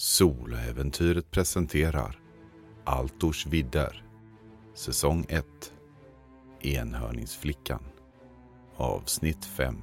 Soloäventyret presenterar Altors vidder Säsong 1 Enhörningsflickan Avsnitt 5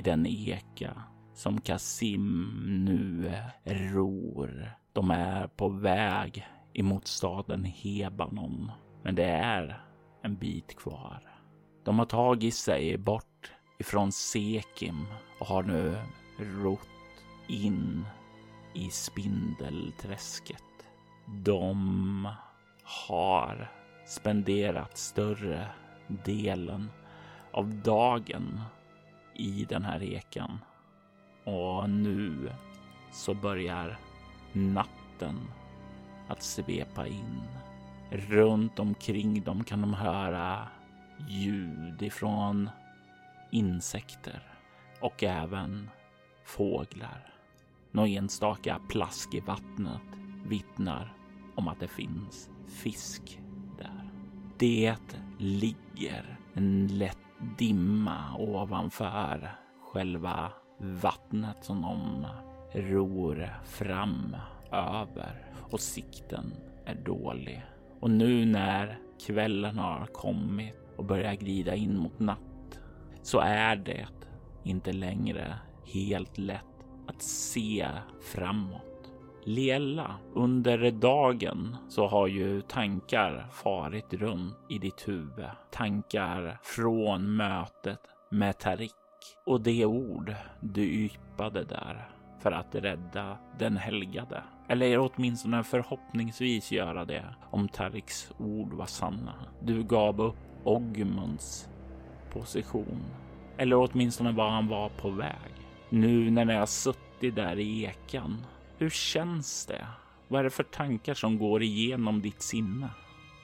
i den eka som Kasim nu ror. De är på väg emot staden Hebanon, men det är en bit kvar. De har tagit sig bort ifrån Sekim och har nu rott in i Spindelträsket. De har spenderat större delen av dagen i den här ekan. Och nu så börjar natten att svepa in. Runt omkring dem kan de höra ljud ifrån insekter och även fåglar. Några enstaka plask i vattnet vittnar om att det finns fisk där. Det ligger en lätt dimma ovanför själva vattnet som de ror fram över och sikten är dålig. Och nu när kvällen har kommit och börjar glida in mot natt så är det inte längre helt lätt att se framåt. Lela, under dagen så har ju tankar farit runt i ditt huvud. Tankar från mötet med Tarik och det ord du yppade där för att rädda den helgade. Eller åtminstone förhoppningsvis göra det om Tariks ord var sanna. Du gav upp Ogmunds position. Eller åtminstone var han var på väg. Nu när ni har suttit där i ekan hur känns det? Vad är det för tankar som går igenom ditt sinne?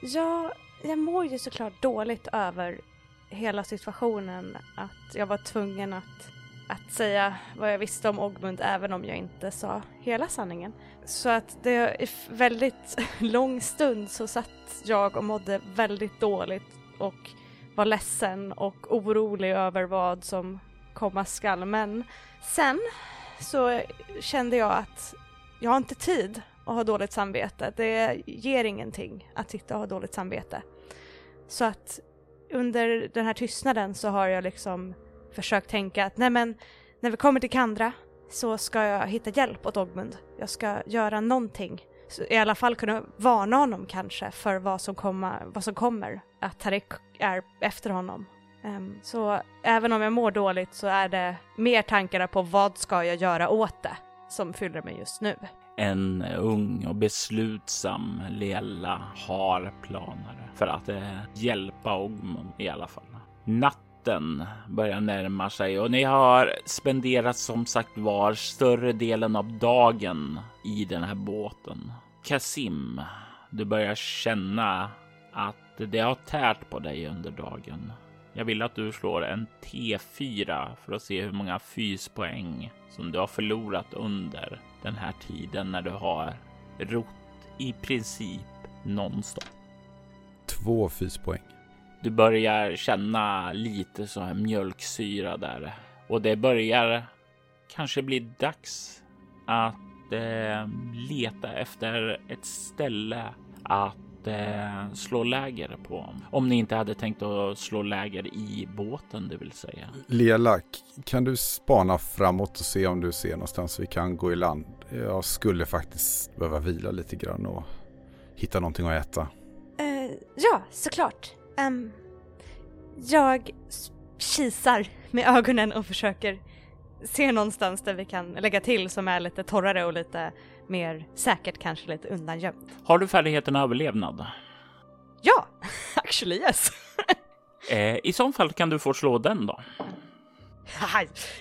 Ja, jag mår ju såklart dåligt över hela situationen. Att jag var tvungen att, att säga vad jag visste om Ogmund även om jag inte sa hela sanningen. Så att det i väldigt lång stund så satt jag och mådde väldigt dåligt och var ledsen och orolig över vad som komma skall. Men sen så kände jag att jag har inte tid att ha dåligt samvete. Det ger ingenting att sitta och ha dåligt samvete. Så att under den här tystnaden så har jag liksom försökt tänka att nej men när vi kommer till Kandra så ska jag hitta hjälp åt Ogmund. Jag ska göra någonting. Så I alla fall kunna varna honom kanske för vad som, komma, vad som kommer. Att Tarek är efter honom. Um, så även om jag mår dåligt så är det mer tankar på vad ska jag göra åt det som fyller mig just nu. En ung och beslutsam Lela har planer för att eh, hjälpa Ogmund i alla fall. Natten börjar närma sig och ni har spenderat som sagt var större delen av dagen i den här båten. Kasim, du börjar känna att det har tärt på dig under dagen. Jag vill att du slår en T4 för att se hur många fyspoäng som du har förlorat under den här tiden när du har rott i princip nonstop. Två fyspoäng. Du börjar känna lite så här mjölksyra där och det börjar kanske bli dags att eh, leta efter ett ställe att eh, slå läger på. Om ni inte hade tänkt att slå läger i båten, det vill säga. Lela, kan du spana framåt och se om du ser någonstans vi kan gå i land? Jag skulle faktiskt behöva vila lite grann och hitta någonting att äta. Uh, ja, såklart. Um, jag kisar med ögonen och försöker se någonstans där vi kan lägga till som är lite torrare och lite mer säkert, kanske lite undangömt. Har du färdigheten överlevnad? Ja, actually yes. eh, I så fall kan du få slå den då.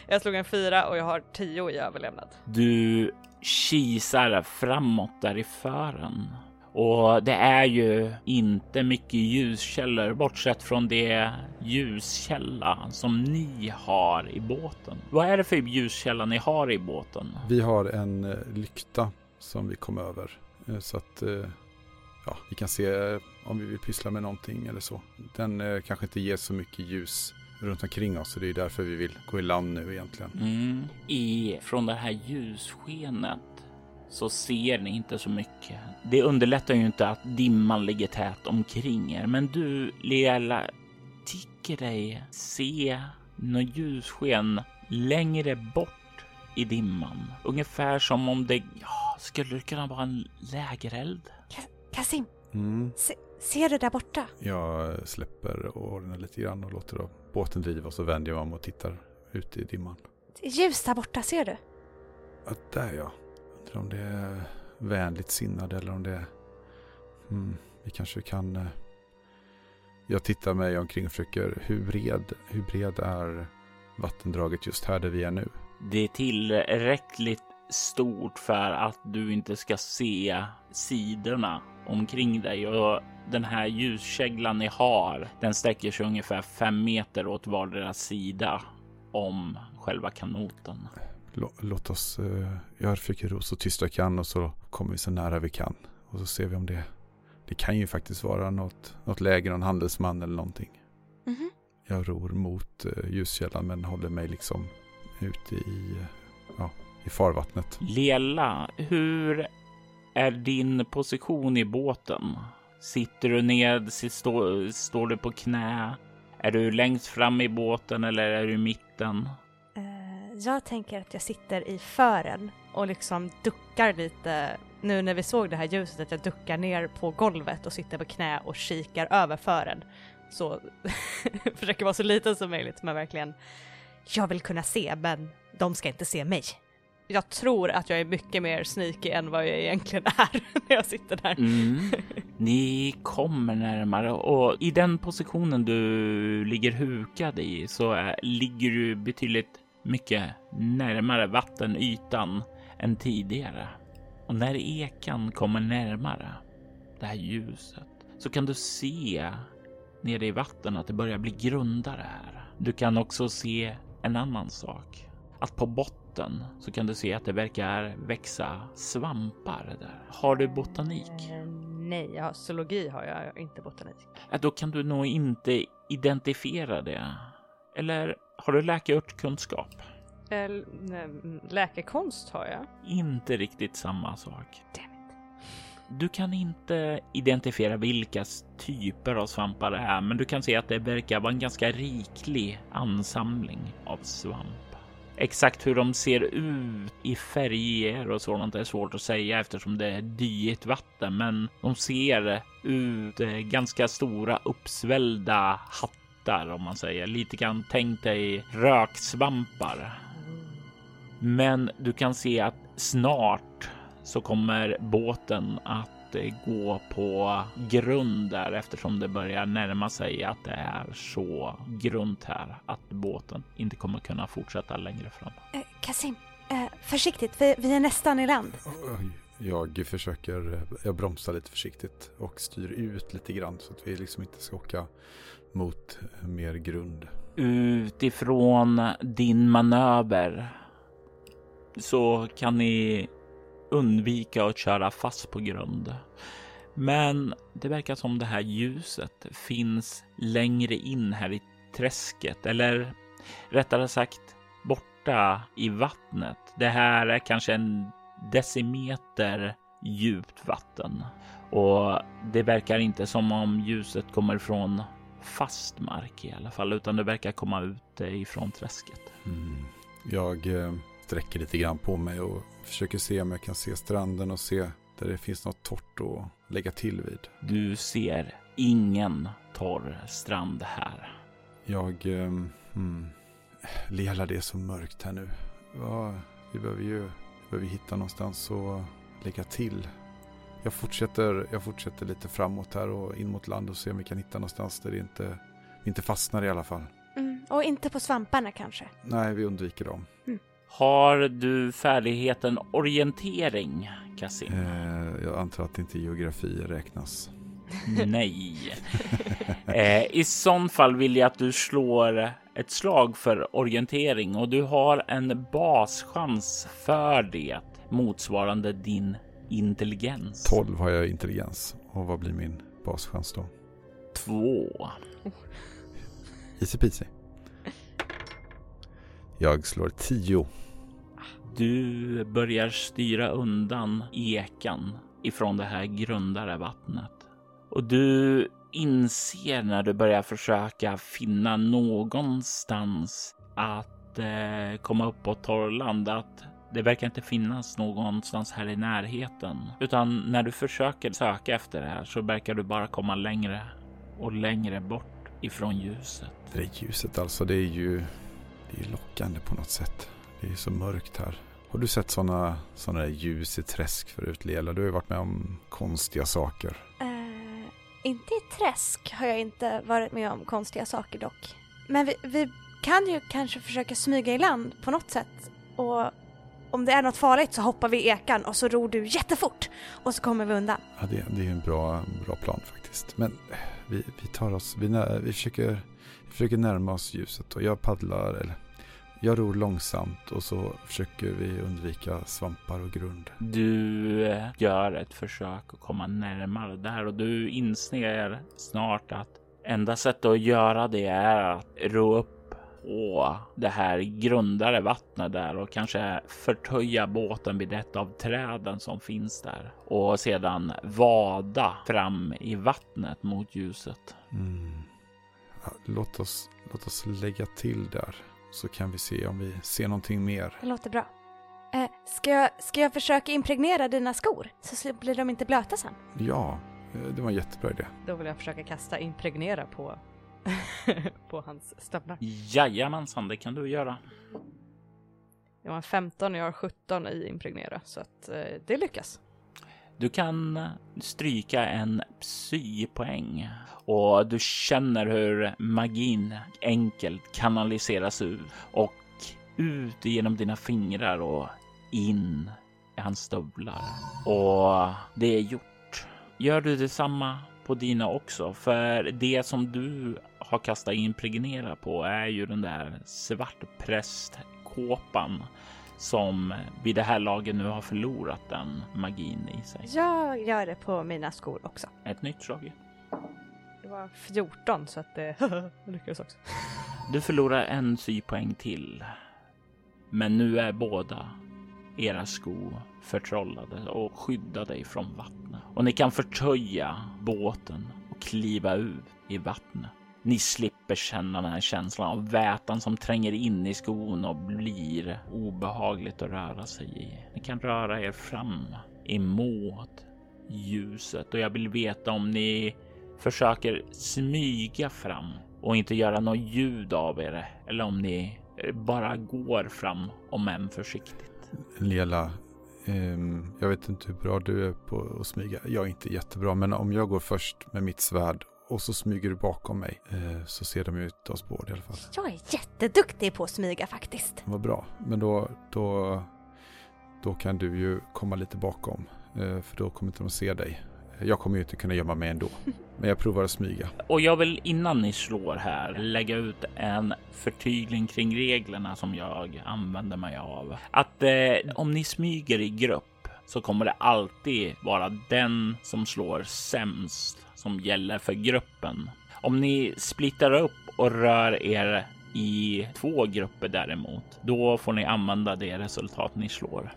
Jag slog en fyra och jag har tio i överlevnad. Du kisar framåt där i fören. Och det är ju inte mycket ljuskällor bortsett från det ljuskälla som ni har i båten. Vad är det för ljuskälla ni har i båten? Vi har en eh, lykta som vi kom över. Eh, så att eh, ja, vi kan se om vi vill pyssla med någonting eller så. Den kanske inte ger så mycket ljus runt omkring oss. Så det är därför vi vill gå i land nu egentligen. Mm. I, från det här ljusskenet så ser ni inte så mycket. Det underlättar ju inte att dimman ligger tät omkring er, men du, Liela, tycker dig se något ljussken längre bort i dimman. Ungefär som om det ja, skulle kunna vara en lägereld. Kasim, Mm. se, ser du där borta? Jag släpper åren lite grann och låter då båten driva och så vänder jag mig om och tittar ut i dimman. Det är ljus där borta, ser du? Ja, där ja. Eller om det är vänligt sinnade eller om det är... Hmm, vi kanske kan... Eh, jag tittar mig omkring och försöker... Hur bred, hur bred är vattendraget just här där vi är nu? Det är tillräckligt stort för att du inte ska se sidorna omkring dig och den här ljuskäglan ni har, den sträcker sig ungefär fem meter åt vardera sida om själva kanoten. Lå- Låt oss... eh, Jag försöker ro så tyst jag kan och så kommer vi så nära vi kan. Och så ser vi om det... Det kan ju faktiskt vara något, något läger, någon handelsman eller någonting. Mhm. Jag ror mot eh, ljuskällan men håller mig liksom ute i, ja, i farvattnet. Lela, hur är din position i båten? Sitter du ned? Står, står du på knä? Är du längst fram i båten eller är du i mitten? Jag tänker att jag sitter i fören och liksom duckar lite nu när vi såg det här ljuset att jag duckar ner på golvet och sitter på knä och kikar över fören. Så försöker vara så liten som möjligt men verkligen jag vill kunna se men de ska inte se mig. Jag tror att jag är mycket mer sneaky än vad jag egentligen är när jag sitter där. Mm. Ni kommer närmare och i den positionen du ligger hukad i så ligger du betydligt mycket närmare vattenytan än tidigare. Och när ekan kommer närmare det här ljuset så kan du se nere i vattnet att det börjar bli grundare här. Du kan också se en annan sak. Att på botten så kan du se att det verkar växa svampar där. Har du botanik? Eh, nej, jag har zoologi har jag, inte botanik. Ja, då kan du nog inte identifiera det. Eller har du läkarkunskap? Läkekonst har jag. Inte riktigt samma sak. Du kan inte identifiera vilka typer av svampar det är, men du kan se att det verkar vara en ganska riklig ansamling av svamp. Exakt hur de ser ut i färger och sådant är svårt att säga eftersom det är dyigt vatten, men de ser ut eh, ganska stora uppsvällda hattar om man säger. Lite grann tänk dig röksvampar. Men du kan se att snart så kommer båten att eh, gå på grund där eftersom det börjar närma sig att det är så grunt här att båten inte kommer kunna fortsätta längre fram. Eh, Kasim, eh, försiktigt, vi, vi är nästan i land. Jag försöker, jag bromsar lite försiktigt och styr ut lite grann så att vi liksom inte ska åka mot mer grund. Utifrån din manöver så kan ni undvika att köra fast på grund. Men det verkar som det här ljuset finns längre in här i träsket eller rättare sagt borta i vattnet. Det här är kanske en decimeter djupt vatten och det verkar inte som om ljuset kommer från fast mark i alla fall, utan det verkar komma ut ifrån träsket. Mm. Jag eh, sträcker lite grann på mig och försöker se om jag kan se stranden och se där det finns något torrt att lägga till vid. Du ser ingen torr strand här. Jag... Eh, hmm. Lela, det så mörkt här nu. Ja, vi behöver ju vi behöver hitta någonstans att lägga till. Jag fortsätter, jag fortsätter lite framåt här och in mot land och se om vi kan hitta någonstans där det inte, vi inte fastnar i alla fall. Mm, Och inte på svamparna kanske. Nej, vi undviker dem. Har du färdigheten orientering, Kassim? Eh, jag antar att inte geografi räknas. Nej. Eh, I sån fall vill jag att du slår ett slag för orientering och du har en baschans för det motsvarande din intelligens. 12 har jag intelligens. Och vad blir min baschans då? Två. Easy peasy. Jag slår 10. Du börjar styra undan ekan ifrån det här grundare vattnet. Och du inser när du börjar försöka finna någonstans att eh, komma upp på torrland att det verkar inte finnas någonstans här i närheten. Utan när du försöker söka efter det här så verkar du bara komma längre och längre bort ifrån ljuset. Det där ljuset alltså, det är ju det är lockande på något sätt. Det är så mörkt här. Har du sett sådana såna där ljus i träsk förut, Lela? Du har ju varit med om konstiga saker. Eh, inte i träsk har jag inte varit med om konstiga saker dock. Men vi, vi kan ju kanske försöka smyga i land på något sätt. Och om det är något farligt så hoppar vi i ekan och så ror du jättefort. Och så kommer vi undan. Ja, det, det är en bra, bra plan faktiskt. Men vi, vi tar oss, vi, vi, försöker, vi försöker närma oss ljuset och jag paddlar, eller jag ror långsamt och så försöker vi undvika svampar och grund. Du gör ett försök att komma närmare där och du inser snart att enda sättet att göra det är att ro upp på det här grundare vattnet där och kanske förtöja båten vid ett av träden som finns där och sedan vada fram i vattnet mot ljuset. Mm. Ja, låt, oss, låt oss lägga till där så kan vi se om vi ser någonting mer. Det låter bra. Eh, ska, jag, ska jag försöka impregnera dina skor så blir de inte blöta sen? Ja, eh, det var en jättebra idé. Då vill jag försöka kasta impregnera på, på hans stövlar. Jajamensan, det kan du göra. Jag har en 15 och jag har 17 i impregnera så att eh, det lyckas. Du kan stryka en psypoäng och du känner hur magin enkelt kanaliseras ut och ut genom dina fingrar och in i hans stövlar. Och det är gjort. Gör du detsamma på dina också? För det som du har kastat impregnera på är ju den där svartprästkåpan som vid det här laget nu har förlorat den magin i sig. Jag gör det på mina skor också. Ett nytt slag. Det var 14 så att det lyckades också. Du förlorar en sypoäng till. Men nu är båda era skor förtrollade och skydda dig från vattnet. Och ni kan förtöja båten och kliva ut i vattnet. Ni slipper känna den här känslan av vätan som tränger in i skon och blir obehagligt att röra sig i. Ni kan röra er fram emot ljuset och jag vill veta om ni försöker smyga fram och inte göra något ljud av er eller om ni bara går fram om än försiktigt. Lela, ehm, jag vet inte hur bra du är på att smyga. Jag är inte jättebra, men om jag går först med mitt svärd och så smyger du bakom mig eh, så ser de ut oss båda i alla fall. Jag är jätteduktig på att smyga faktiskt. Vad bra, men då, då, då kan du ju komma lite bakom eh, för då kommer inte de se dig. Jag kommer ju inte kunna gömma mig ändå, men jag provar att smyga. Och jag vill innan ni slår här lägga ut en förtydligning kring reglerna som jag använder mig av. Att eh, om ni smyger i grupp så kommer det alltid vara den som slår sämst som gäller för gruppen. Om ni splittar upp och rör er i två grupper däremot, då får ni använda det resultat ni slår.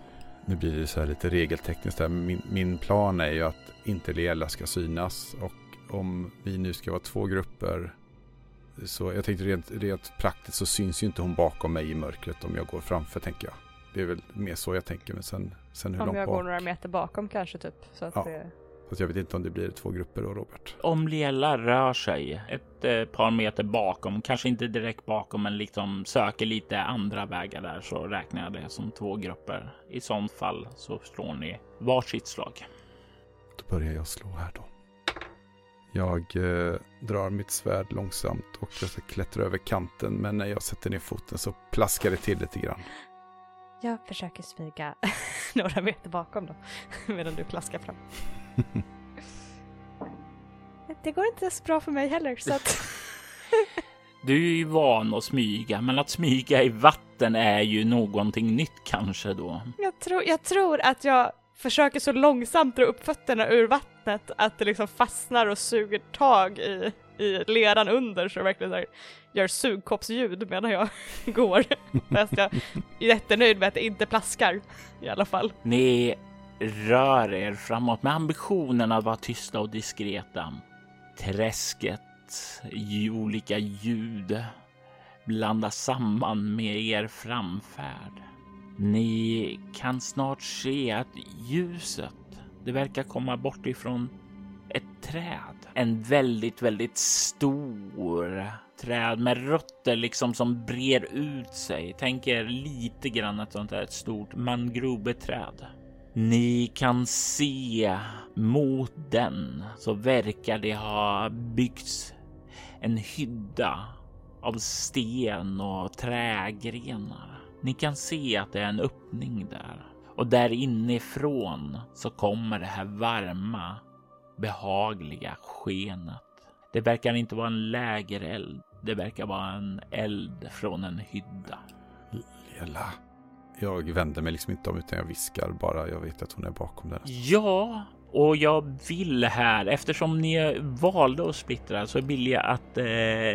Nu blir det så här lite regeltekniskt där. Min, min plan är ju att inte Lela ska synas och om vi nu ska vara två grupper så jag tänkte rent, rent praktiskt så syns ju inte hon bakom mig i mörkret om jag går framför tänker jag. Det är väl mer så jag tänker men sen, sen hur Om långt jag bak. går några meter bakom kanske typ. Så att Ja. det... Så jag vet inte om det blir två grupper då Robert. Om Lela rör sig ett eh, par meter bakom, kanske inte direkt bakom, men liksom söker lite andra vägar där så räknar jag det som två grupper. I sånt fall så slår ni varsitt slag. Då börjar jag slå här då. Jag eh, drar mitt svärd långsamt och jag ska klättra över kanten. Men när jag sätter ner foten så plaskar det till lite grann. Jag försöker smyga några meter bakom då, medan du plaskar fram. det går inte så bra för mig heller, så att... Du är ju van att smyga, men att smyga i vatten är ju någonting nytt kanske då. Jag tror, jag tror att jag försöker så långsamt dra upp fötterna ur vattnet att det liksom fastnar och suger tag i, i leran under så det verkligen här, gör sugkoppsljud medan jag går. Fast jag är jättenöjd med att det inte plaskar i alla fall. Ni rör er framåt med ambitionen att vara tysta och diskreta. Träsket, i olika ljud blandas samman med er framfärd. Ni kan snart se att ljuset, det verkar komma bort ifrån ett träd. En väldigt, väldigt stor träd med rötter liksom som brer ut sig. Tänk er lite grann ett sånt här ett stort mangrobeträd. Ni kan se mot den så verkar det ha byggts en hydda av sten och trägrenar. Ni kan se att det är en öppning där och där inifrån så kommer det här varma, behagliga skenet. Det verkar inte vara en lägereld. Det verkar vara en eld från en hydda. Lela. Jag vänder mig liksom inte om utan jag viskar bara. Jag vet att hon är bakom den. Ja, och jag vill här, eftersom ni valde att splittra, så vill jag att eh,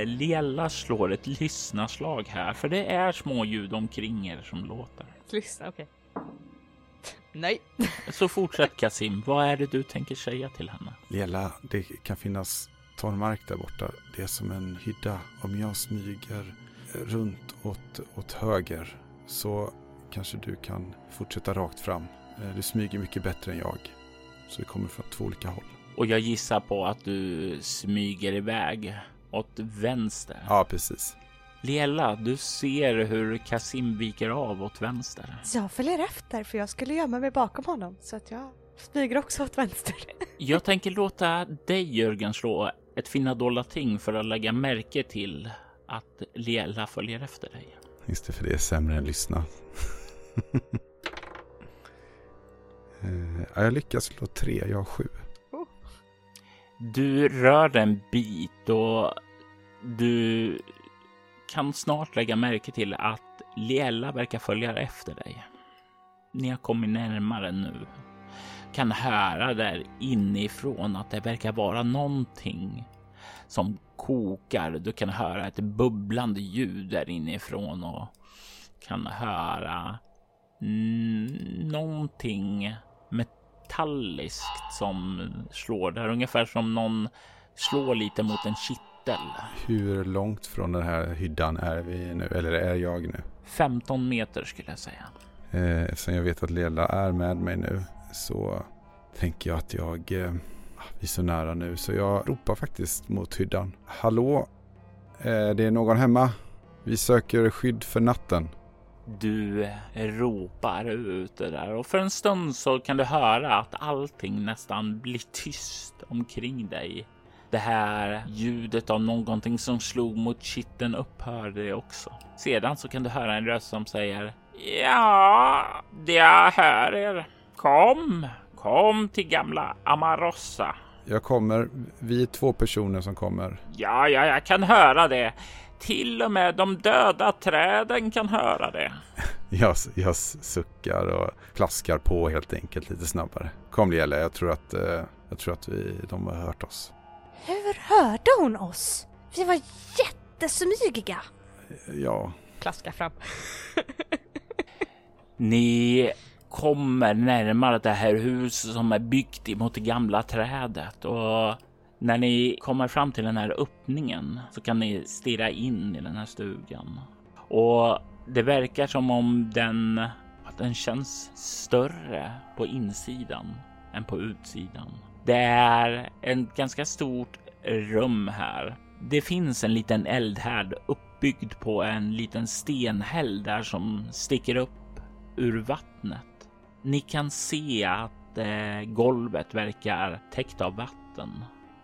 Liella slår ett lyssnaslag här, för det är små ljud omkring er som låter. Lyssna, okej. Nej. Så fortsätt Kasim, vad är det du tänker säga till henne? Lela, det kan finnas torrmark där borta. Det är som en hydda. Om jag smyger runt åt, åt höger så kanske du kan fortsätta rakt fram. Eh, Du smyger mycket bättre än jag. Så vi kommer från två olika håll. Och jag gissar på att du smyger iväg åt vänster. Ja, precis. Liella, du ser hur Kasim viker av åt vänster. Jag följer efter för jag skulle gömma mig bakom honom så att jag smyger också åt vänster. Jag tänker låta dig Jörgen slå ett finna dolda ting för att lägga märke till att Liella följer efter dig. Just det, för det är sämre än lyssna. Ja, eh, jag lyckas slå tre, jag har sju. Du rör dig en bit och du kan snart lägga märke till att Liella verkar följa efter dig. Ni har kommit närmare nu. Kan höra där inifrån att det verkar vara någonting som kokar. Du kan höra ett bubblande ljud där inifrån och kan höra någonting metalliskt som slår där. Ungefär som någon slår lite mot en kittel. Hur långt från den här hyddan är vi nu? Eller är jag nu? 15 meter skulle jag säga. Eh, eftersom jag vet att Lela är med mig nu så tänker jag att jag... Eh, vi är så nära nu så jag ropar faktiskt mot hyddan. Hallå? Eh, det är någon hemma? Vi söker skydd för natten. Du ropar ut det där och för en stund så kan du höra att allting nästan blir tyst omkring dig. Det här ljudet av någonting som slog mot kitteln upphörde också. Sedan så kan du höra en röst som säger Ja, jag hör er. Kom, kom till gamla Amarossa. Jag kommer. Vi är två personer som kommer. Ja, ja, jag kan höra det. Till och med de döda träden kan höra det. Jag, jag suckar och plaskar på helt enkelt lite snabbare. Kom Lela, jag tror att, eh, jag tror att vi, de har hört oss. Hur hörde hon oss? Vi var jättesmygiga. Ja, Klaska fram. Ni kommer närmare det här huset som är byggt emot det gamla trädet och när ni kommer fram till den här öppningen så kan ni stirra in i den här stugan och det verkar som om den att den känns större på insidan än på utsidan. Det är ett ganska stort rum här. Det finns en liten eldhärd uppbyggd på en liten stenhäll där som sticker upp ur vattnet. Ni kan se att eh, golvet verkar täckt av vatten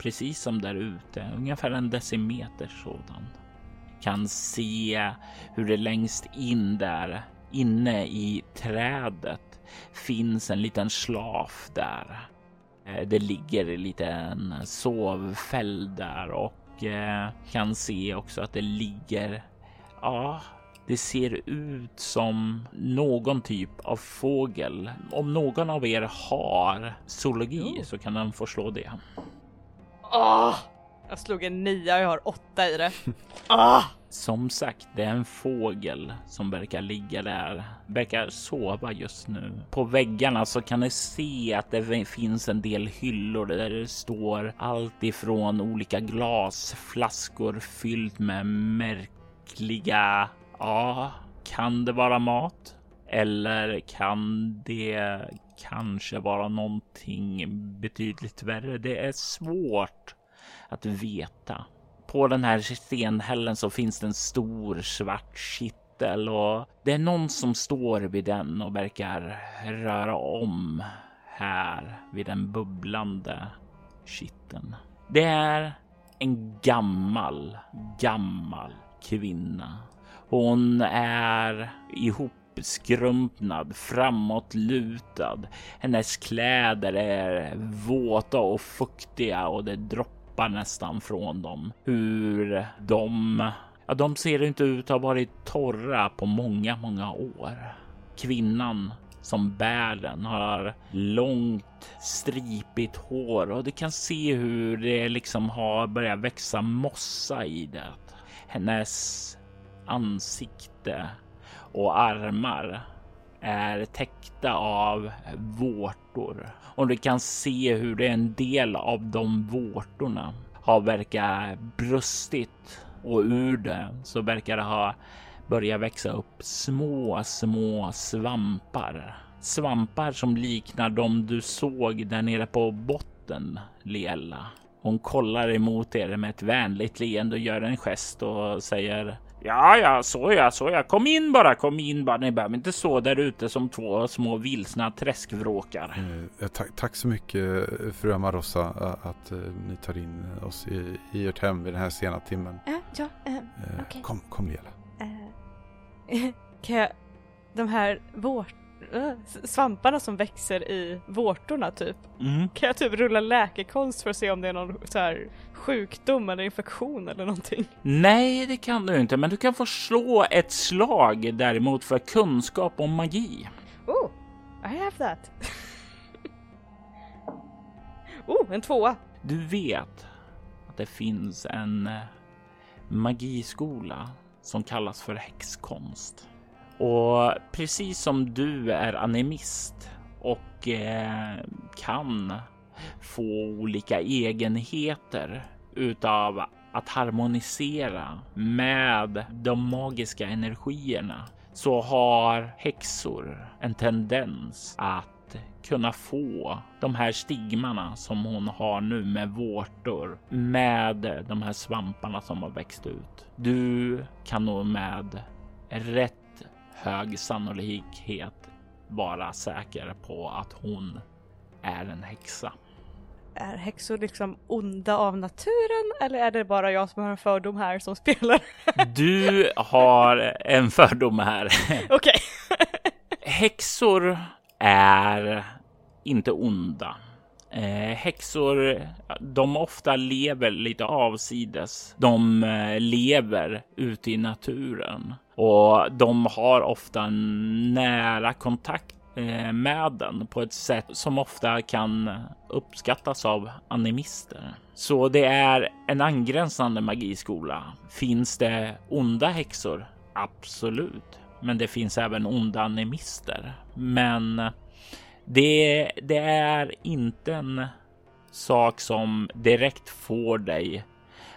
precis som där ute, ungefär en decimeter sådan. Kan se hur det längst in där inne i trädet finns en liten slaf där. Eh, det ligger en liten sovfäll där och eh, kan se också att det ligger, ja, det ser ut som någon typ av fågel. Om någon av er har zoologi så kan den få slå det. Åh! Jag slog en nia och jag har åtta i det. ah! Som sagt, det är en fågel som verkar ligga där, verkar sova just nu. På väggarna så kan ni se att det finns en del hyllor där det står allt ifrån olika glasflaskor fyllt med märkliga, ja, kan det vara mat? Eller kan det kanske vara någonting betydligt värre? Det är svårt att veta. På den här stenhällen så finns det en stor svart kittel och det är någon som står vid den och verkar röra om här vid den bubblande kitteln. Det är en gammal, gammal kvinna. Hon är ihop uppskrumpnad, framåtlutad. Hennes kläder är våta och fuktiga och det droppar droppar nästan från dem. Hur de, ja, de ser inte ut att ha varit torra på många, många år. Kvinnan som bär den har långt stripigt hår och du kan se hur det liksom har börjat växa mossa i det. Hennes ansikte och armar är täckta av vårtor och du kan se hur det en del av de vårtorna har verkat brustit och ur det så verkar det ha börjat växa upp små, små svampar. Svampar som liknar de du såg där nere på botten, Leella. Hon kollar emot er med ett vänligt leende och gör en gest och säger Ja, ja, så ja, så ja. Kom in bara, kom in bara. Ni behöver inte stå där ute som två små vilsna träskvråkar. Eh, tack, tack så mycket fru Amarosa att eh, ni tar in oss i, i ert hem vid den här sena timmen. Ja, ja, uh, okay. Kom, kom Lela. Kan jag, de här vårt svamparna som växer i vårtorna typ. Mm. Kan jag typ rulla läkekonst för att se om det är någon så här sjukdom eller infektion eller någonting? Nej, det kan du inte, men du kan få slå ett slag däremot för kunskap om magi. Oh, I have that. oh, en tvåa. Du vet att det finns en eh, magiskola som kallas för häxkonst. Och precis som du är animist och eh, kan få olika egenheter utav att harmonisera med de magiska energierna så har häxor en tendens att kunna få de här stigmarna som hon har nu med vårtor med de här svamparna som har växt ut. Du kan nog med rätt hög sannolikhet vara säker på att hon är en häxa. Är häxor liksom onda av naturen eller är det bara jag som har en fördom här som spelar? Du har en fördom här. Okej. Okay. Häxor är inte onda. Eh, häxor, de ofta lever lite avsides. De eh, lever ute i naturen och de har ofta nära kontakt eh, med den på ett sätt som ofta kan uppskattas av animister. Så det är en angränsande magiskola. Finns det onda häxor? Absolut, men det finns även onda animister. Men det, det är inte en sak som direkt får dig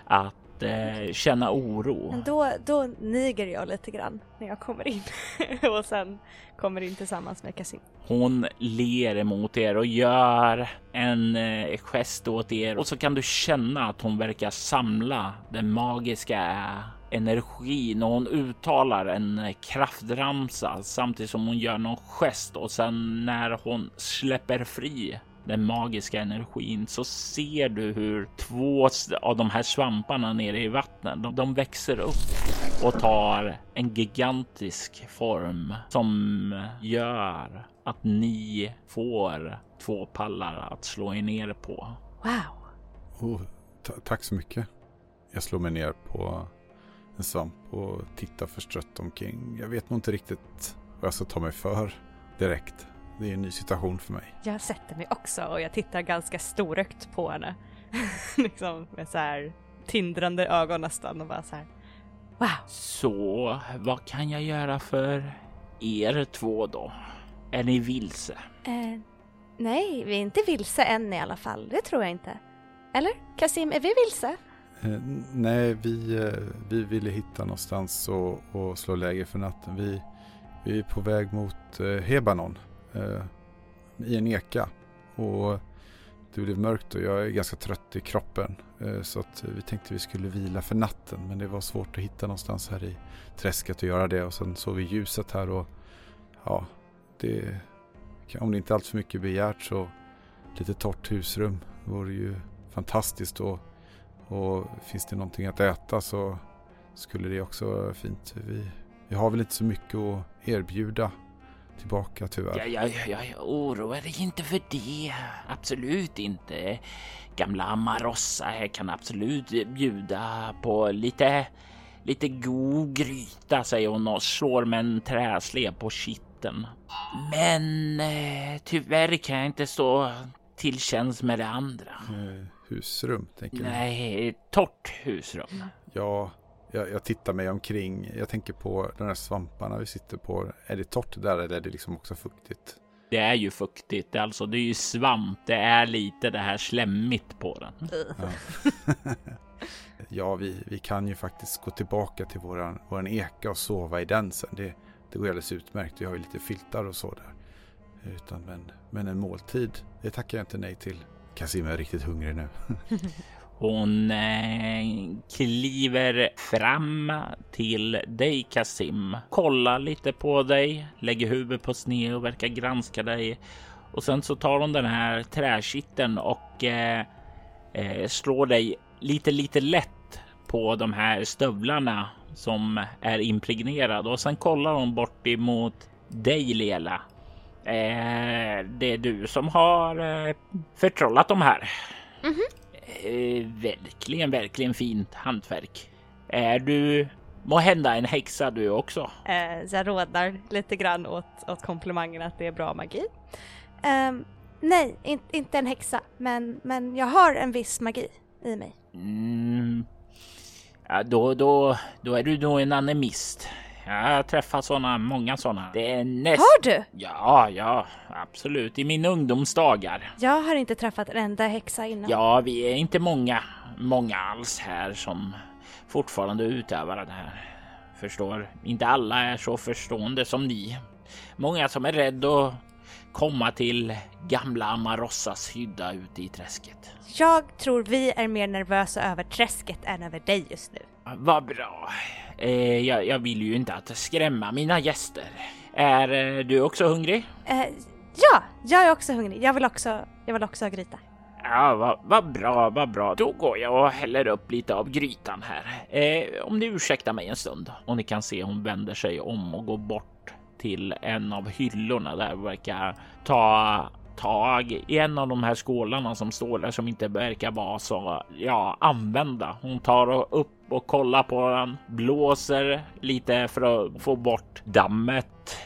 att eh, känna oro. Men då, då niger jag lite grann när jag kommer in och sen kommer in tillsammans med Kasim. Hon ler emot er och gör en eh, gest åt er och så kan du känna att hon verkar samla den magiska energin och hon uttalar en kraftramsa samtidigt som hon gör någon gest och sen när hon släpper fri den magiska energin så ser du hur två av de här svamparna nere i vattnet, de, de växer upp och tar en gigantisk form som gör att ni får två pallar att slå er ner på. Wow. Oh, tack så mycket. Jag slår mig ner på en svamp och tittar förstrött omkring. Jag vet nog inte riktigt vad jag ska ta mig för direkt. Det är en ny situation för mig. Jag sätter mig också och jag tittar ganska storögt på henne. liksom med så här tindrande ögon nästan och bara så här. Wow. Så vad kan jag göra för er två då? Är ni vilse? Eh, nej, vi är inte vilse än i alla fall. Det tror jag inte. Eller? Kasim, är vi vilse? Eh, nej, vi, eh, vi ville hitta någonstans och, och slå läger för natten. Vi, vi är på väg mot eh, Hebanon i en eka. Och det blev mörkt och jag är ganska trött i kroppen. Så att vi tänkte vi skulle vila för natten. Men det var svårt att hitta någonstans här i träsket och göra det. Och sen såg vi ljuset här och ja, det, om det inte är allt för mycket begärt så lite torrt husrum vore ju fantastiskt. Och, och finns det någonting att äta så skulle det också vara fint. Vi, vi har väl inte så mycket att erbjuda tillbaka tyvärr. Ja, ja, ja, oroa dig inte för det. Absolut inte. Gamla Amarossa här kan absolut bjuda på lite, lite god gryta, säger hon och slår med en träslev på kitteln. Men eh, tyvärr kan jag inte stå till tjänst med det andra. Eh, husrum, tänker? Nej, torrt husrum. Ja, jag, jag, tittar mig omkring. Jag tänker på de här svamparna vi sitter på. Är det torrt där eller är det liksom också fuktigt? Det är ju fuktigt, alltså det är ju svamp. Det är lite det här slemmigt på den. Ja, ja vi, vi kan ju faktiskt gå tillbaka till våran, våran eka och sova i den sen. Det, det går alldeles utmärkt. Vi har ju lite filtar och så där. Utan, men, men en måltid, det tackar jag inte nej till. Kasim är riktigt hungrig nu. Hon eh, kliver fram till dig Kasim, kollar lite på dig, lägger huvudet på sned och verkar granska dig. Och sen så tar hon den här träkitteln och eh, eh, slår dig lite, lite lätt på de här stövlarna som är impregnerade och sen kollar hon bort emot dig Lela. Eh, det är du som har eh, förtrollat de här. Mm -hmm. Verkligen, verkligen fint hantverk. Är du må hända en häxa du också? Så jag rådnar lite grann åt, åt komplimangen att det är bra magi. Eh, nej, in, inte en häxa, men, men jag har en viss magi i mig. Mm. Ja, då, då, då är du nog en animist. Jag har träffat sådana, många sådana. Det är näst... Har du? Ja, ja, absolut. I mina ungdomsdagar. Jag har inte träffat en enda häxa innan. Ja, vi är inte många, många alls här som fortfarande utövar det här. Förstår, inte alla är så förstående som ni. Många som är rädda att komma till gamla Amarossas hydda ute i träsket. Jag tror vi är mer nervösa över träsket än över dig just nu. Vad bra. Eh, jag, jag, vill ju inte att skrämma mina gäster. Är eh, du också hungrig? Eh, ja, jag är också hungrig. Jag vill också, jag vill också ha gryta. Ja, vad va bra, vad bra. Då går jag och häller upp lite av grytan här. Eh, om ni ursäktar mig en stund. Och ni kan se hon vänder sig om och går bort till en av hyllorna där verkar ta tag i en av de här skålarna som står där som inte verkar vara så ja, använda. Hon tar upp och kollar på den, blåser lite för att få bort dammet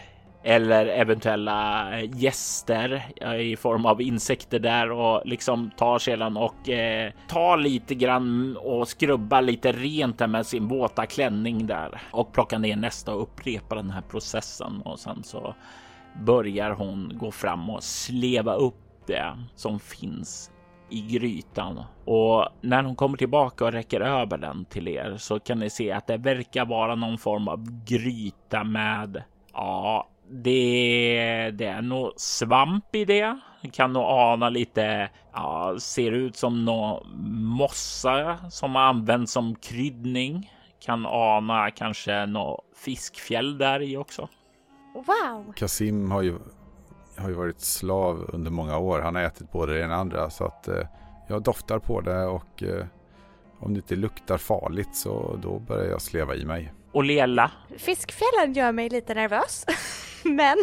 eller eventuella gäster i form av insekter där och liksom tar sedan och eh, tar lite grann och skrubbar lite rent med sin våta klänning där och plockar ner nästa och upprepar den här processen och sen så börjar hon gå fram och sleva upp det som finns i grytan och när hon kommer tillbaka och räcker över den till er så kan ni se att det verkar vara någon form av gryta med ja, det, det är nog svamp i det. Kan nog ana lite, ja, ser ut som någon mossa som används som kryddning. Kan ana kanske något fiskfjäll där i också. Wow! Kasim har ju har ju varit slav under många år. Han har ätit både det ena och andra så att eh, jag doftar på det och eh, om det inte luktar farligt så då börjar jag sleva i mig. Och Lela? Fiskfjällen gör mig lite nervös. men,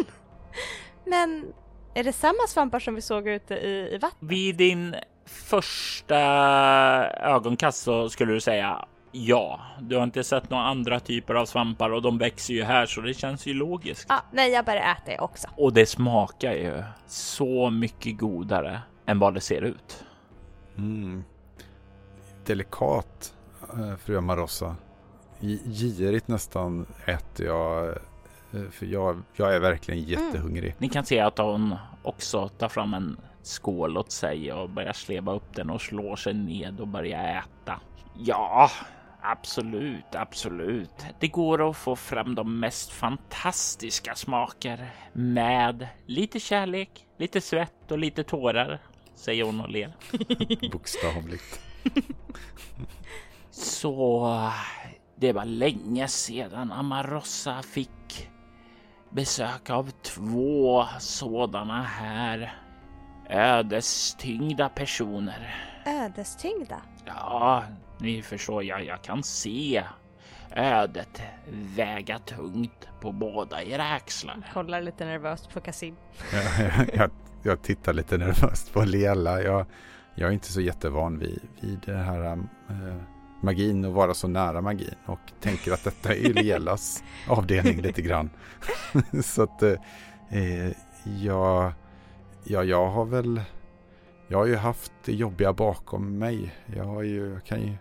men är det samma svampar som vi såg ute i, i vattnet? Vid din första ögonkast så skulle du säga ja. Du har inte sett några andra typer av svampar och de växer ju här så det känns ju logiskt. Ja, nej, jag börjar äta det också. Och det smakar ju så mycket godare än vad det ser ut. Mm. Delikat, eh, fru Amarossa. Girigt nästan äter jag. eh, För jag, jag är verkligen jättehungrig. Ni kan se att hon också tar fram en skål åt sig och börjar sleva upp den och slår sig ned och börjar äta. Ja, absolut, absolut. Det går att få fram de mest fantastiska smaker med lite kärlek, lite svett och lite tårar, säger hon och ler. Bokstavligt. Så det var länge sedan Amarossa fick besök av två sådana här ödestyngda personer. Ödestyngda. Ja, ni förstår, jag, jag kan se ödet väga tungt på båda era axlar. Kollar lite nervöst på Kasim. jag, jag, jag tittar lite nervöst på Lela. Jag, jag är inte så jättevan vid, vid det här eh, magin och vara så nära magin och tänker att detta är Lelas avdelning lite grann. så att eh, jag, ja, jag har väl jag har ju haft det jobbiga bakom mig. Jag har ju, kan, ju,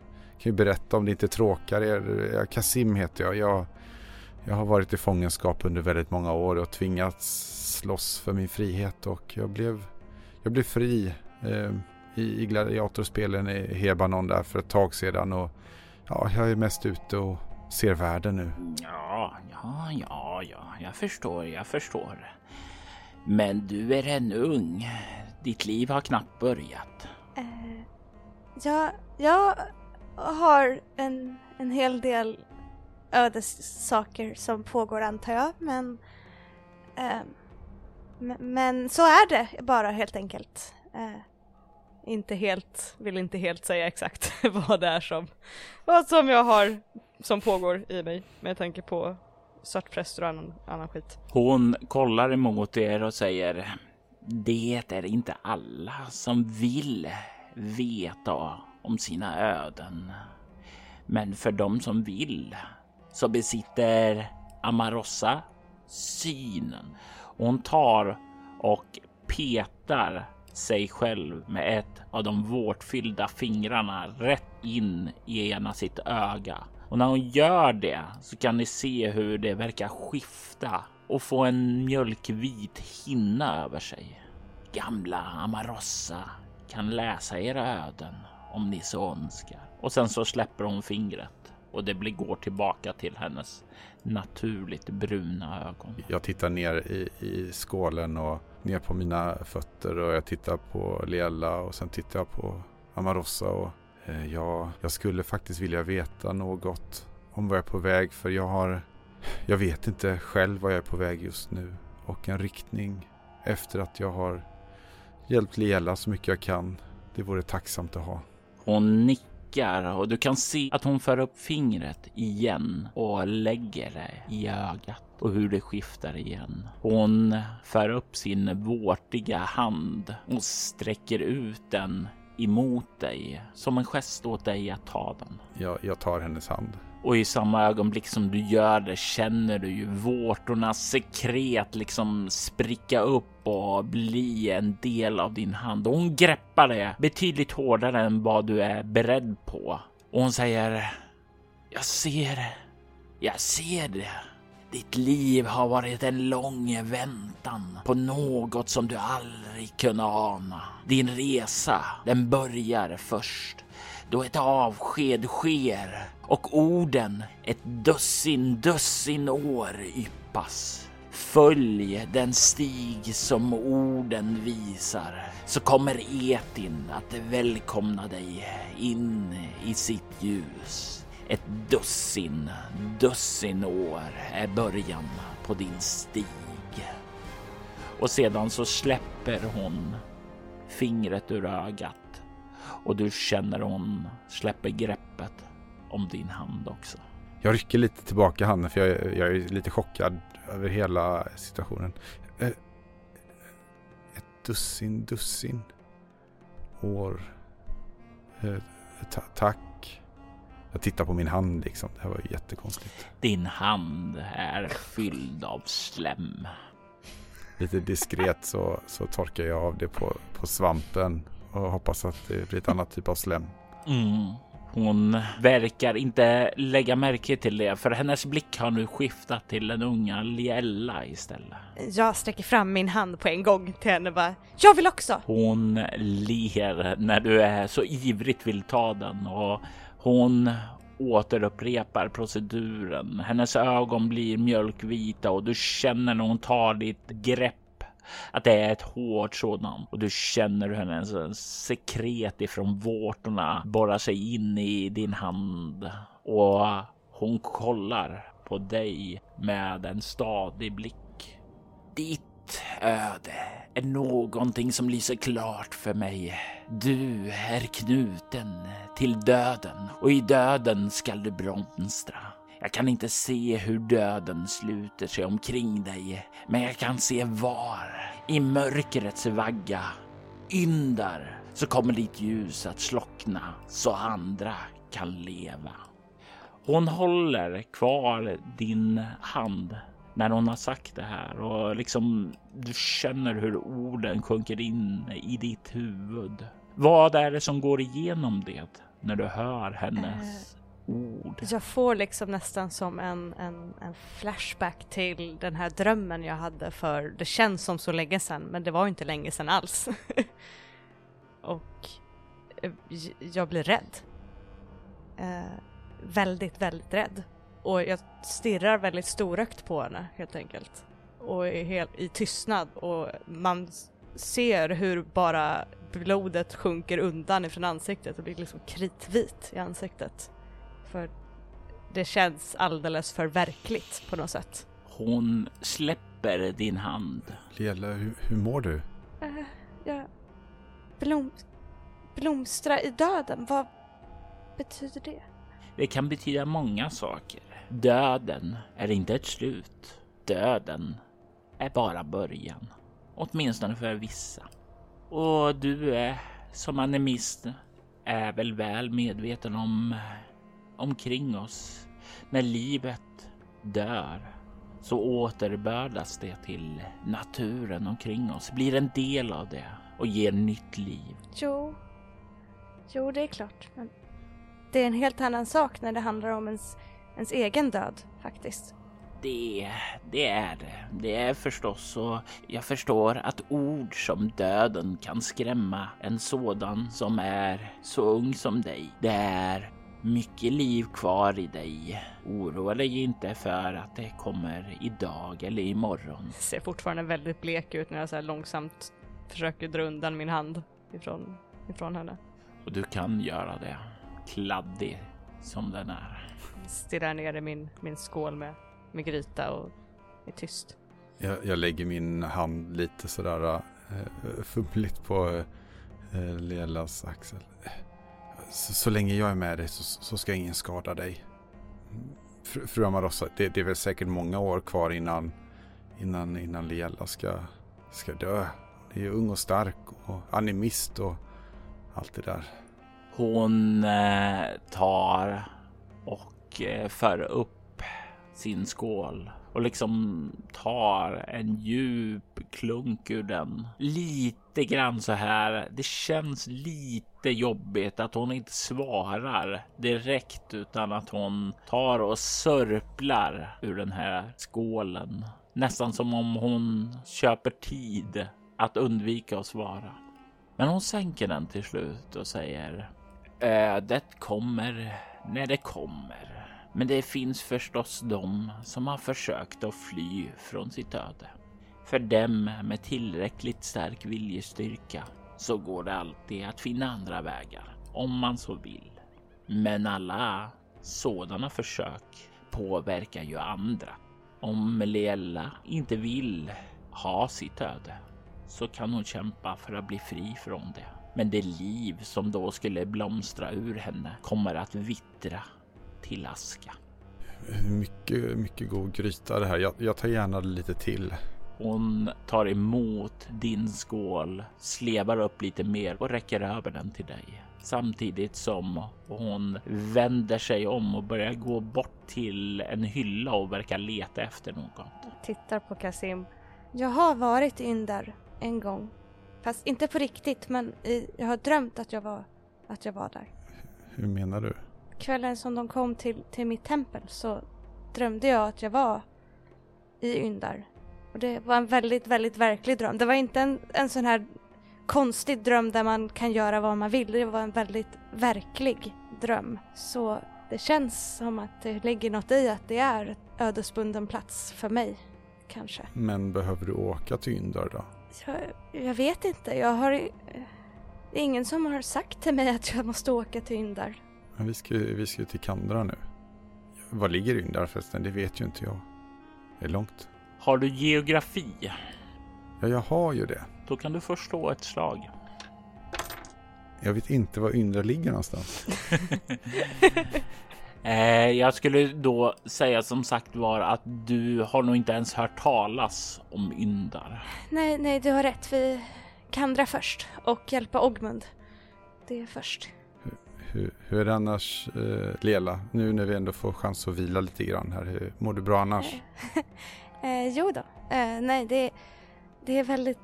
kan ju berätta om det inte tråkar er. Kasim heter jag. jag. Jag har varit i fångenskap under väldigt många år och tvingats slåss för min frihet och jag blev, jag blev fri eh, i, i gladiatorspelen i Hebanon där för ett tag sedan och ja, jag är mest ute och ser världen nu. Ja, ja, ja, ja, jag förstår, jag förstår. Men du är ännu ung. Ditt liv har knappt börjat. Eh, ja, jag har en, en hel del ödessaker som pågår antar jag, men, eh, men, så är det bara helt enkelt. Eh, inte helt, vill inte helt säga exakt vad det är som, vad som jag har som pågår i mig med tanke på svartpräster och annan, annan skit. Hon kollar emot er och säger det är inte alla som vill veta om sina öden. Men för de som vill så besitter Amarossa synen. Hon tar och petar sig själv med ett av de vårtfyllda fingrarna rätt in i ena sitt öga. Och när hon gör det så kan ni se hur det verkar skifta och få en mjölkvit hinna över sig. Gamla Amarossa kan läsa era öden om ni så önskar. Och sen så släpper hon fingret och det blir går tillbaka till hennes naturligt bruna ögon. Jag tittar ner i, i skålen och ner på mina fötter och jag tittar på Liella och sen tittar jag på Amarossa och eh, ja, jag skulle faktiskt vilja veta något om vad jag är på väg för jag har, jag vet inte själv vad jag är på väg just nu och en riktning efter att jag har hjälpt Liella så mycket jag kan. Det vore tacksamt att ha. Hon nickar och du kan se att hon för upp fingret igen och lägger det i ögat och hur det skiftar igen. Hon för upp sin vårtiga hand och sträcker ut den emot dig som en gest åt dig att ta den. Jag, jag tar hennes hand. Och i samma ögonblick som du gör det känner du ju vårtornas sekret liksom spricka upp och bli en del av din hand. Och hon greppar det betydligt hårdare än vad du är beredd på. Och hon säger Jag ser det. Jag ser det. Ditt liv har varit en lång väntan på något som du aldrig kunde ana. Din resa, den börjar först då ett avsked sker och orden ett dussin dussin år yppas. Följ den stig som orden visar så kommer Etin att välkomna dig in i sitt ljus. Ett dussin, dussin år är början på din stig. och sedan så släpper hon fingret ur ögat och du känner hon släpper greppet om din hand också. Jag rycker lite tillbaka handen för jag, jag är lite chockad över hela situationen. Eh, ett dussin, dussin år. Eh, ta tack. Jag tittar på min hand liksom. Det här var jättekonstigt. Din hand är fylld av slem. Lite diskret så, så torkar jag av det på, på svampen och hoppas att det blir ett annat typ av slem. Mm. Hon verkar inte lägga märke till det, för hennes blick har nu skiftat till den unga Liella istället. Jag sträcker fram min hand på en gång till henne och bara, jag vill också! Hon ler när du är så ivrigt vill ta den och hon återupprepar proceduren. Hennes ögon blir mjölkvita och du känner när hon tar ditt grepp att det är ett hårt sådant och du känner hur hennes sekret ifrån vårtorna borrar sig in i din hand och hon kollar på dig med en stadig blick. Ditt öde är någonting som lyser klart för mig. Du är knuten till döden och i döden skall du blomstra. Jag kan inte se hur döden sluter sig omkring dig, men jag kan se var. I mörkrets vagga, yndar, så kommer ditt ljus att slockna så andra kan leva. Hon håller kvar din hand när hon har sagt det här och liksom du känner hur orden sjunker in i ditt huvud. Vad är det som går igenom det när du hör hennes uh, ord? Jag får liksom nästan som en, en, en, flashback till den här drömmen jag hade för det känns som så länge sedan men det var inte länge sedan alls. och eh, jag blir rädd. Eh, väldigt, väldigt rädd. Och jag stirrar väldigt storögt på henne helt enkelt. Och är helt i tystnad och man ser hur bara blodet sjunker undan ifrån ansiktet och blir liksom kritvit i ansiktet. För det känns alldeles för verkligt på något sätt. Hon släpper din hand. Liela, hur, hur mår du? Uh, jag blom, blomstra i döden, vad betyder det? Det kan betyda många saker. Döden är inte ett slut. Döden är bara början. Åtminstone för vissa. Och du är som animist är väl väl medveten om omkring oss. När livet dör så återbördas det till naturen omkring oss, blir en del av det och ger nytt liv. Jo, jo det är klart. Men det är en helt annan sak när det handlar om ens, ens egen död faktiskt. Det, det är det. Det är förstås och jag förstår att ord som döden kan skrämma en sådan som är så ung som dig. Det är mycket liv kvar i dig. Oroa dig inte för att det kommer idag eller imorgon. Jag ser fortfarande väldigt blek ut när jag så här långsamt försöker dra undan min hand ifrån, ifrån henne. Och du kan göra det. Kladdig som den är. Stirrar ner i min, min skål med med gryta och är tyst. Jag, jag lägger min hand lite sådär äh, fumligt på äh, Lelas axel. Så, så, länge jag är med dig så, så ska ingen skada dig. Fru, fru Amarosa, det, det, är väl säkert många år kvar innan, innan, innan Liella ska, ska dö. Det är ju ung och stark och animist och allt det där. Hon eh, tar och eh, för upp sin skål och liksom tar en djup klunk ur den. Lite Lite grann så här. Det känns lite jobbigt att hon inte svarar direkt utan att hon tar och sörplar ur den här skålen. Nästan som om hon köper tid att undvika att svara. Men hon sänker den till slut och säger eh, ödet kommer när det kommer. Men det finns förstås de som har försökt att fly från sitt öde. För dem med tillräckligt stark viljestyrka så går det alltid att finna andra vägar om man så vill. Men alla sådana försök påverkar ju andra. Om Leella inte vill ha sitt öde så kan hon kämpa för att bli fri från det. Men det liv som då skulle blomstra ur henne kommer att vittra till aska. Mycket, mycket god gryta det här. Jag, jag tar gärna lite till. Hon tar emot din skål, slevar upp lite mer och räcker över den till dig. Samtidigt som hon vänder sig om och börjar gå bort till en hylla och verkar leta efter något. Tittar på Kasim. Jag har varit in där en gång. Fast inte på riktigt, men i, jag har drömt att jag var, att jag var där. Hur menar du? Kvällen som de kom till, till mitt tempel så drömde jag att jag var i Yndar. Och det var en väldigt, väldigt verklig dröm. Det var inte en, en sån här konstig dröm där man kan göra vad man vill. Det var en väldigt verklig dröm. Så det känns som att det ligger något i att det är en ödesbunden plats för mig, kanske. Men behöver du åka till Yndar då? Jag, jag vet inte. Jag har... Det är ingen som har sagt till mig att jag måste åka till Yndar. Men vi ska, vi ska till Kandra nu. Var ligger Yndar förresten? Det vet ju inte jag. Det är långt. Har du geografi? Ja, jag har ju det. Då kan du förstå ett slag. Jag vet inte var Yndar ligger någonstans. eh, jag skulle då säga som sagt var att du har nog inte ens hört talas om Yndar. Nej, nej, du har rätt. Vi kan dra först och hjälpa Ogmund. Det är först. Hur, hur är det annars, eh, Lela? Nu när vi ändå får chans att vila lite grann här. Hur, mår du bra annars? eh, jo då. Eh, nej, det, det är väldigt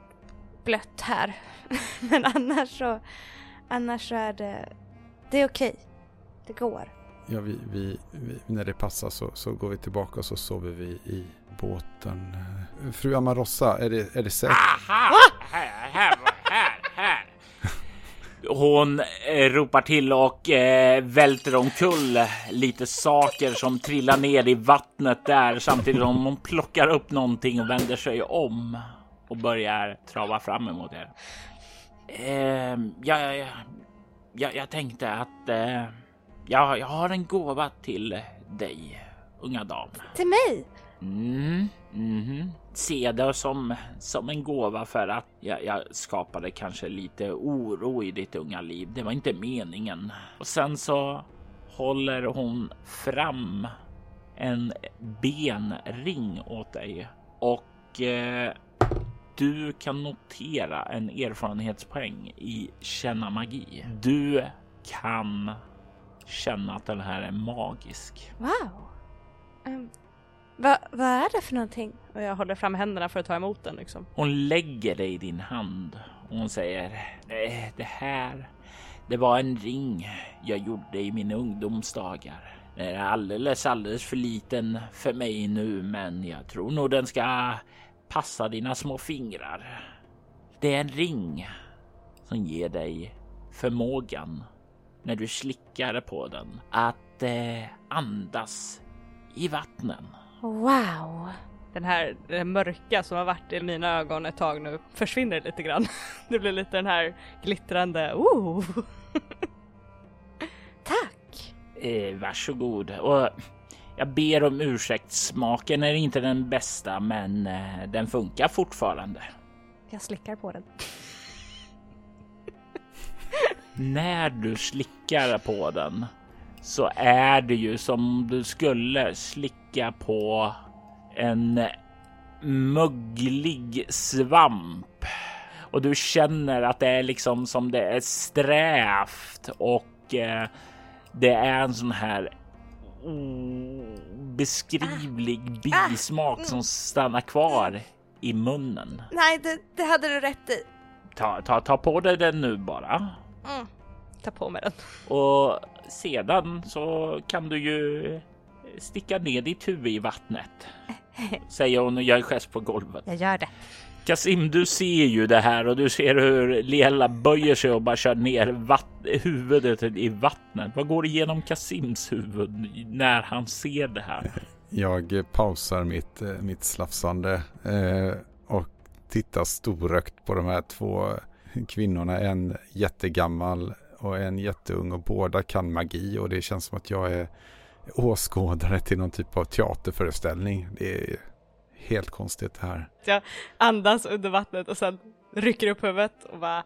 blött här. Men annars så, annars så är det, det är okej. Det går. Ja, vi, vi, vi, när det passar så, så går vi tillbaka och så sover vi i båten. Fru Amarossa, är det, är det säkert? Aha! Här, här, här, här. Hon eh, ropar till och eh, välter omkull lite saker som trillar ner i vattnet där samtidigt som hon plockar upp någonting och vänder sig om och börjar trava fram emot er. Eh, ja, ja, ja, jag tänkte att eh, jag, jag har en gåva till dig, unga dam. Till mig? Mm, mm. Se det som, som en gåva för att jag, jag skapade kanske lite oro i ditt unga liv. Det var inte meningen. Och sen så håller hon fram en benring åt dig och eh, du kan notera en erfarenhetspoäng i känna magi. Du kan känna att den här är magisk. Wow. Um, vad va är det för någonting? Och jag håller fram händerna för att ta emot den liksom. Hon lägger det i din hand och hon säger det här. Det var en ring jag gjorde i mina ungdomsdagar. Den är alldeles, alldeles för liten för mig nu, men jag tror nog den ska passa dina små fingrar. Det är en ring som ger dig förmågan när du slickar på den att eh, andas i vattnen. Wow! Den här det mörka som har varit i mina ögon ett tag nu försvinner lite grann. Det blir lite den här glittrande, oh! Tack! Eh, varsågod. Och jag ber om ursäkt, smaken är inte den bästa men eh, den funkar fortfarande. Jag slickar på den. När du slickar på den så är det ju som du skulle slicka på en möglig svamp. Och du känner att det är liksom som det är strävt och eh, det är en sån här obeskrivlig Ah. bismak som stannar kvar i munnen. Nej, det, det hade du rätt i. Ta, ta, ta på dig den nu bara. Mm. Ta på mig den. Och sedan så kan du ju sticka ner ditt huvud i vattnet. Säger hon och gör en gest på golvet. Jag gör det. Kasim, du ser ju det här och du ser hur Liella böjer sig och bara kör ner vatt- huvudet i vattnet. Vad går igenom Kasims huvud när han ser det här? Jag pausar mitt, eh, mitt slafsande eh, och tittar storögt på de här två kvinnorna. En jättegammal och en jätteung och båda kan magi och det känns som att jag är åskådare till någon typ av teaterföreställning. Det är helt konstigt det här. Jag andas under vattnet och sen rycker upp huvudet och bara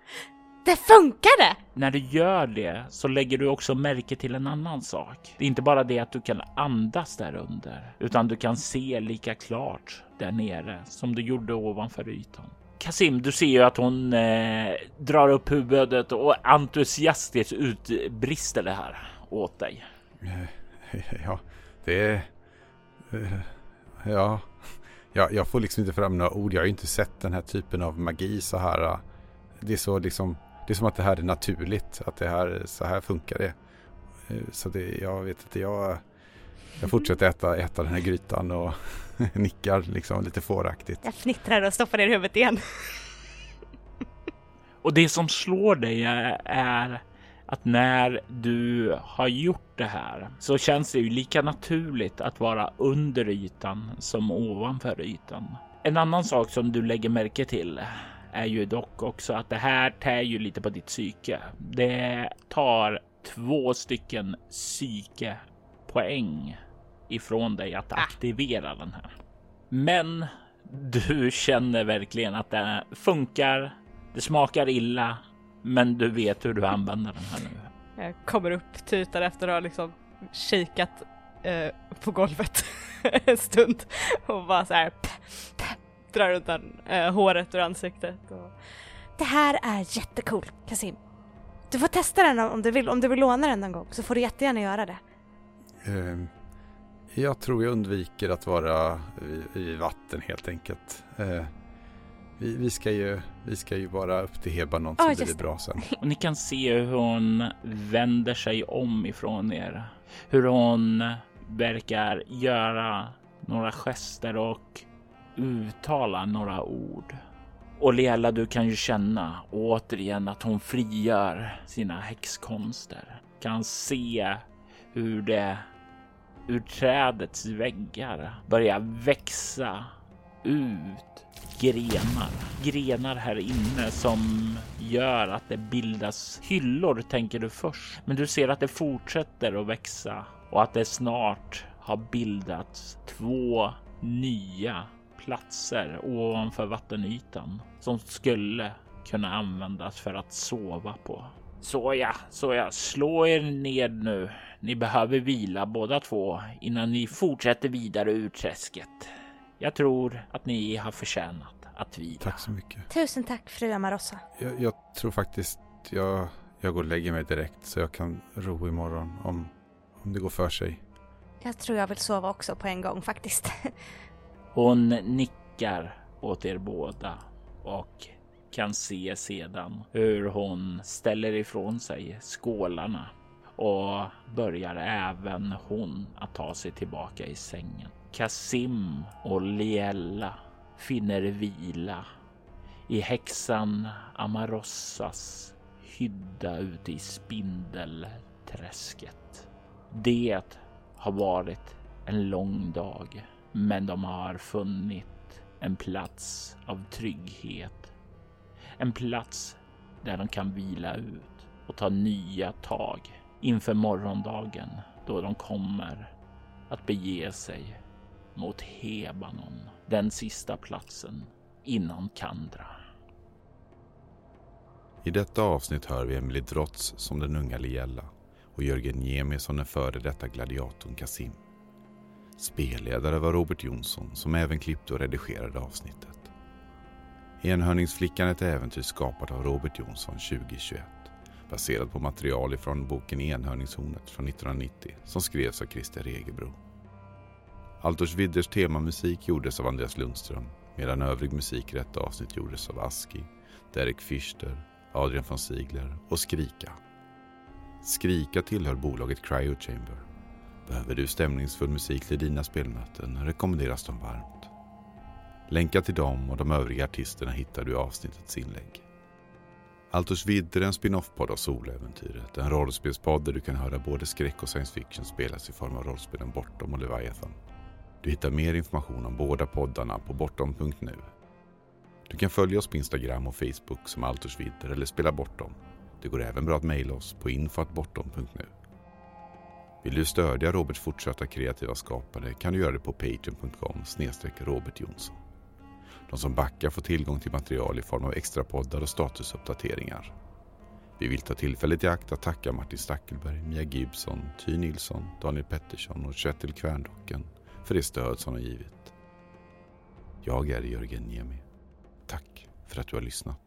Det funkade! När du gör det så lägger du också märke till en annan sak. Det är inte bara det att du kan andas där under, utan du kan se lika klart där nere som du gjorde ovanför ytan. Kasim, du ser ju att hon eh, drar upp huvudet och entusiastiskt utbrister det här åt dig. Eh, ja, det eh, Ja, ja, jag får liksom inte fram några ord. Jag har ju inte sett den här typen av magi så här. Eh, det är så liksom... Det är som att det här är naturligt. Att det här, så här funkar det. Så det, jag vet inte, jag... Jag fortsätter äta, äta den här grytan och nickar liksom lite fåraktigt. Jag fnittrar och stoppar ner huvudet igen. Och det som slår dig är, att när du har gjort det här så känns det ju lika naturligt att vara under ytan som ovanför ytan. En annan sak som du lägger märke till är ju dock också att det här tär ju lite på ditt psyke. Det tar två stycken psykepoäng ifrån dig att aktivera den här. Men du känner verkligen att det funkar. Det smakar illa, men du vet hur du använder den här nu. Jag kommer upp, tutar efter att ha liksom kikat eh, på golvet en stund och bara så här drar undan eh, håret ur ansiktet. Och... Det här är jättecool, Kasim. Du får testa den om du vill. Om du vill låna den någon gång så får du jättegärna göra det. Eh, Jag tror jag undviker att vara i, i vatten helt enkelt. Eh, Vi, vi, ska ju, vi ska ju bara upp till Hebanon så Ja, blir det bra sen. Och ni kan se hur hon vänder sig om ifrån er. Hur hon verkar göra några gester och uttala några ord. Och Liella, du kan ju känna återigen att hon frigör sina häxkonster. Kan se hur det ur trädets väggar börjar växa ut grenar. Grenar här inne som gör att det bildas hyllor tänker du först. Men du ser att det fortsätter att växa och att det snart har bildats två nya platser ovanför vattenytan som skulle kunna användas för att sova på. Såja, såja, slå er ned nu. Ni behöver vila båda två innan ni fortsätter vidare ur träsket. Jag tror att ni har förtjänat att vila. Tack så mycket. Tusen tack fru Amarossa. Jag, jag tror faktiskt jag, jag går och lägger mig direkt så jag kan ro imorgon om, om det går för sig. Jag tror jag vill sova också på en gång faktiskt. Hon nickar åt er båda och kan se sedan hur hon ställer ifrån sig skålarna och börjar även hon att ta sig tillbaka i sängen. Kasim och Liella finner vila i häxan Amarossas hydda ute i Spindelträsket. Det har varit en lång dag, men de har funnit en plats av trygghet. En plats där de kan vila ut och ta nya tag inför morgondagen då de kommer att bege sig mot Hebanon, den sista platsen innan Kandra. I detta avsnitt hör vi Emily Drotz som den unga Liella och Jörgen Niemi som den före detta gladiatorn Kasim. Spelledare var Robert Jonsson som även klippte och redigerade avsnittet. Enhörningsflickan ett äventyr skapat av Robert Jonsson 2021 baserat på material ifrån boken Enhörningshornet från 1990 som skrevs av Christer Regebro. Altors Widders temamusik gjordes av Andreas Lundström medan övrig musik i detta avsnitt gjordes av Aski, Derek Fischer, Adrian von Ziegler och Skrika. Skrika tillhör bolaget Cryo Chamber. Behöver du stämningsfull musik till dina spelmöten rekommenderas de varmt. Länkar till dem och de övriga artisterna hittar du i avsnittets inlägg. Altus Vidder är en spin-off-podd av Soläventyret. En rollspelspodd där du kan höra både skräck och science fiction spelas i form av rollspelen Bortom och Leviathan. Du hittar mer information om båda poddarna på bortom.nu. Du kan följa oss på Instagram och Facebook som Altus Vidder eller spela Bortom. Det går även bra att mejla oss på info.bortom.nu. Vill du stödja Roberts fortsatta kreativa skapande kan du göra det på patreon.com Robert Jonsson. De som backar får tillgång till material i form av extra poddar och statusuppdateringar. Vi vill ta tillfället i akt att tacka Martin Stackelberg, Mia Gibson, Ty Nilsson, Daniel Pettersson och Kjetil Kvärndocken för det stöd som de givit. Jag är Jörgen Niemi. Tack för att du har lyssnat.